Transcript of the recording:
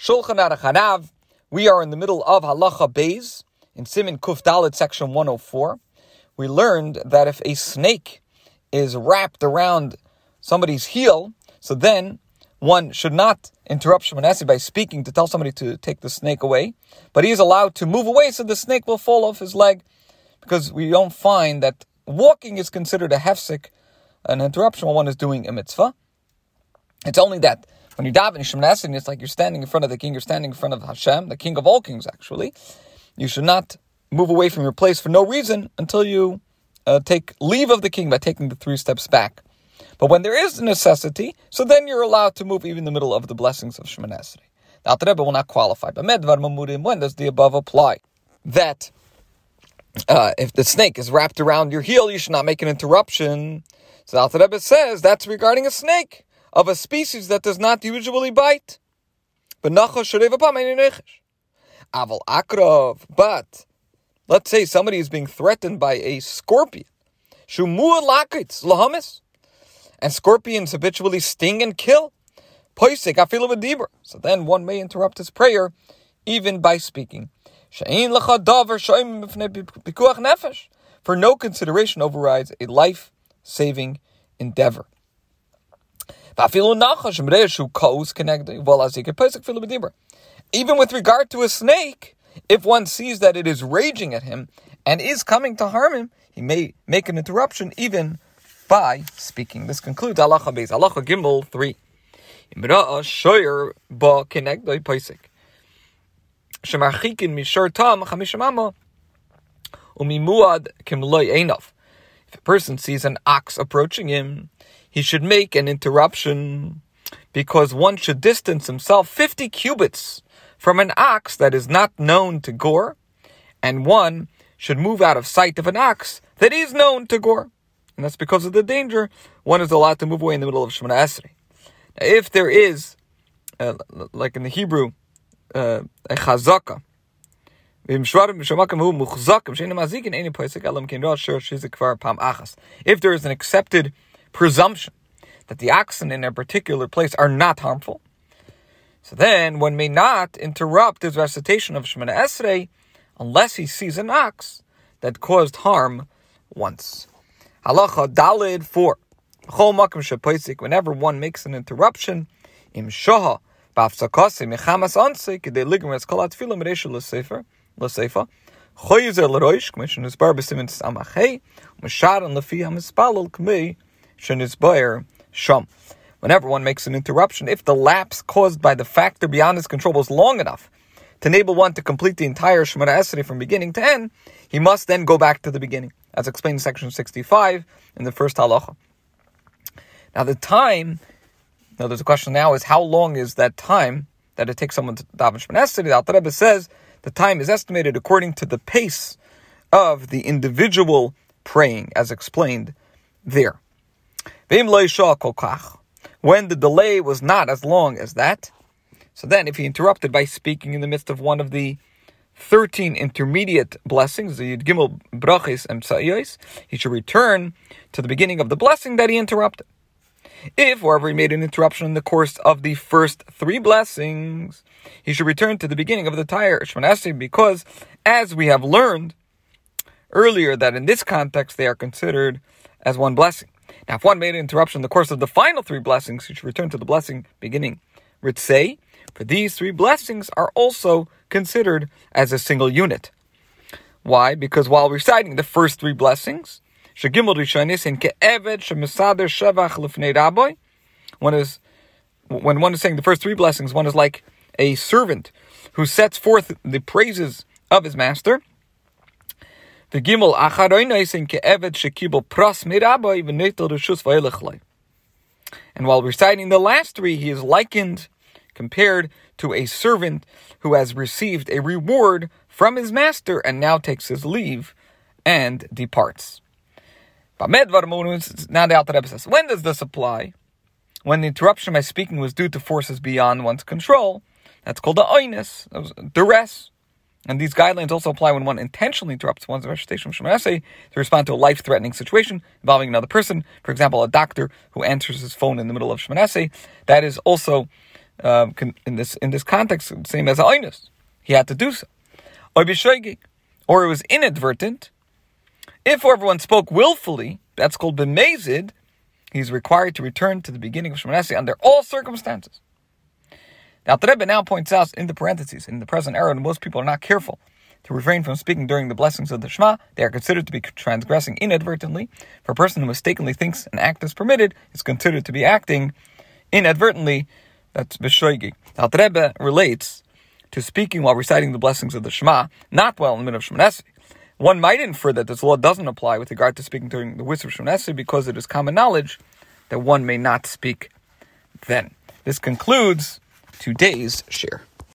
Shulchan Aruch Harav. We are in the middle of Halacha Beis in Simin Kuf Dalet, section 104. We learned that if a snake is wrapped around somebody's heel, so then one should not interrupt Shemoneh by speaking to tell somebody to take the snake away, but he is allowed to move away so the snake will fall off his leg, because we don't find that walking is considered a hefsek, an interruption when one is doing a mitzvah. It's only that when you daven Shemoneh it's like you're standing in front of the king, you're standing in front of Hashem, the king of all kings, actually. You should not move away from your place for no reason until you uh, take leave of the king by taking the three steps back. But when there is a necessity, so then you're allowed to move even in the middle of the blessings of Shemoneh Esrei. The Rebbe will not qualify. But Medvar Mamurim, when does the above apply? That uh, if the snake is wrapped around your heel, you should not make an interruption. So the Rebbe says that's regarding a snake of a species that does not usually bite. But let's say somebody is being threatened by a scorpion. And scorpions habitually sting and kill. So then one may interrupt his prayer even by speaking. For no consideration overrides a life saving endeavor. Even with regard to a snake, if one sees that it is raging at him and is coming to harm him, he may make an interruption even by speaking. This concludes Halacha Beis. Halacha Gimel 3. Imra'a shoyer ba kenegdoi paisik. Shemarchikin mishar tam chamishamama umimuad kimloi einov. If a person sees an ox approaching him, he should make an interruption because one should distance himself 50 cubits from an ox that is not known to gore, and one should move out of sight of an ox that is known to gore. And that's because of the danger. One is allowed to move away in the middle of Shemoneh Esrei. If there is, uh, like in the Hebrew, uh, a chazaka, if there is an accepted presumption that the oxen in a particular place are not harmful, so then one may not interrupt his recitation of Shemoneh Esrei unless he sees an ox that caused harm once. Halacha Dalid 4. Whenever one makes an interruption, im shoha b'afsakase mechamas anse kedei ligmer es kol atfila mereshu l'sefer l'sefa choyzer l'roish k'mishin isbar b'simin samachei m'shar and lefi hamispalol k'mei shenisbayer uh, sham. Whenever one makes an interruption, if the lapse caused by the factor beyond his control was long enough to enable one to complete the entire Shemoneh Esrei from beginning to end, he must then go back to the beginning, as explained in section 65 in the first halacha. Now, the time, now there's a question now is how long is that time that it takes someone to daven Shemoneh Esrei? The Alter Rebbe says the time is estimated according to the pace of the individual praying, as explained there. When the delay was not as long as that, so then if he interrupted by speaking in the midst of one of the 13 intermediate blessings, the Yud Gimel Brachis and he should return to the beginning of the blessing that he interrupted. If, however, he made an interruption in the course of the first three blessings, he should return to the beginning of the entire Shmoneh because, as we have learned earlier, that in this context they are considered as one blessing. Now, if one made an interruption in the course of the final three blessings, he should return to the blessing beginning Ritzei, for these three blessings are also considered as a single unit. Why? Because while reciting the first three blessings, one is when one is saying the first three blessings, one is like a servant who sets forth the praises of his master. The gimel ke'eved pras And while reciting the last three, he is likened compared to a servant who has received a reward from his master and now takes his leave and departs. Now the Alter Rebbe says, when does this apply? When the interruption by speaking was due to forces beyond one's control, that's called the oinus, duress. And these guidelines also apply when one intentionally interrupts one's recitation of Shemoneh to respond to a life-threatening situation involving another person. For example, a doctor who answers his phone in the middle of Shemoneh. That is also um, in this in this context, the same as Ainus. He had to do so. Or it was inadvertent. If everyone spoke willfully, that's called bemazid, he's required to return to the beginning of Shemoneh under all circumstances. Now, the Rebbe now points out in the parentheses, in the present era, most people are not careful to refrain from speaking during the blessings of the Shema, they are considered to be transgressing inadvertently. For a person who mistakenly thinks an act is permitted, is considered to be acting inadvertently. That's Bishoigi. Now, the Rebbe relates to speaking while reciting the blessings of the Shema, not while in the middle of Shemoneh one might infer that this law doesn't apply with regard to speaking during the wisdom of Shemoneh because it is common knowledge that one may not speak then. This concludes today's shiur.